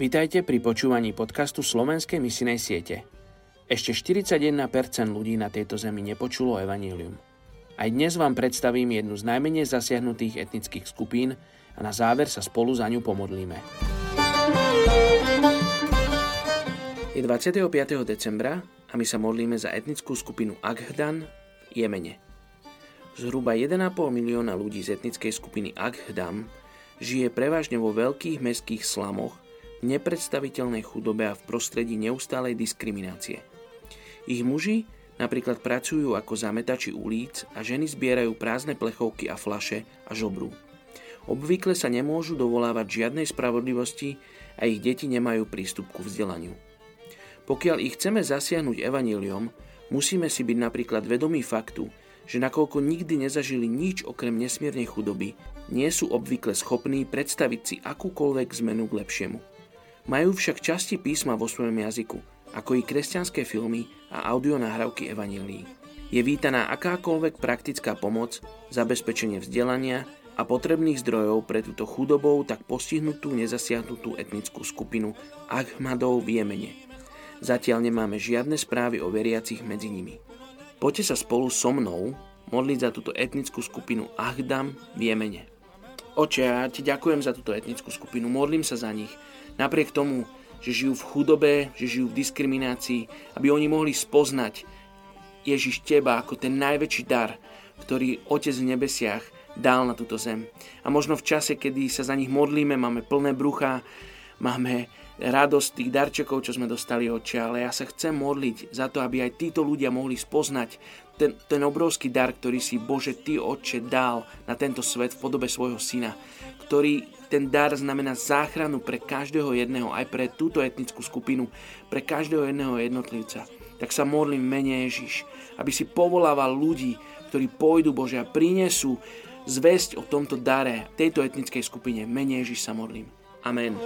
Vítajte pri počúvaní podcastu Slovenskej misinej siete. Ešte 41% ľudí na tejto zemi nepočulo evanílium. Aj dnes vám predstavím jednu z najmenej zasiahnutých etnických skupín a na záver sa spolu za ňu pomodlíme. Je 25. decembra a my sa modlíme za etnickú skupinu Aghdan v Jemene. Zhruba 1,5 milióna ľudí z etnickej skupiny Aghdam žije prevažne vo veľkých mestských slamoch, nepredstaviteľnej chudobe a v prostredí neustálej diskriminácie. Ich muži napríklad pracujú ako zametači ulic a ženy zbierajú prázdne plechovky a flaše a žobrú. Obvykle sa nemôžu dovolávať žiadnej spravodlivosti a ich deti nemajú prístup ku vzdelaniu. Pokiaľ ich chceme zasiahnuť evaníliom, musíme si byť napríklad vedomí faktu, že nakoľko nikdy nezažili nič okrem nesmiernej chudoby, nie sú obvykle schopní predstaviť si akúkoľvek zmenu k lepšiemu. Majú však časti písma vo svojom jazyku, ako i kresťanské filmy a audionahrávky evanílií. Je vítaná akákoľvek praktická pomoc, zabezpečenie vzdelania a potrebných zdrojov pre túto chudobou tak postihnutú nezasiahnutú etnickú skupinu Ahmadov v Jemene. Zatiaľ nemáme žiadne správy o veriacich medzi nimi. Poďte sa spolu so mnou modliť za túto etnickú skupinu Ahdam v Jemene. Oče, ja ti ďakujem za túto etnickú skupinu, modlím sa za nich. Napriek tomu, že žijú v chudobe, že žijú v diskriminácii, aby oni mohli spoznať Ježiš teba ako ten najväčší dar, ktorý Otec v nebesiach dal na túto zem. A možno v čase, kedy sa za nich modlíme, máme plné brucha, máme radosť tých darčekov, čo sme dostali oče, ale ja sa chcem modliť za to, aby aj títo ľudia mohli spoznať ten, ten obrovský dar, ktorý si Bože Ty, Otče, dal na tento svet v podobe svojho syna, ktorý ten dar znamená záchranu pre každého jedného, aj pre túto etnickú skupinu, pre každého jedného jednotlivca. Tak sa modlím mene Ježiš, aby si povolával ľudí, ktorí pôjdu Bože a prinesú zväzť o tomto dare tejto etnickej skupine. Mene Ježiš sa modlím. Amen.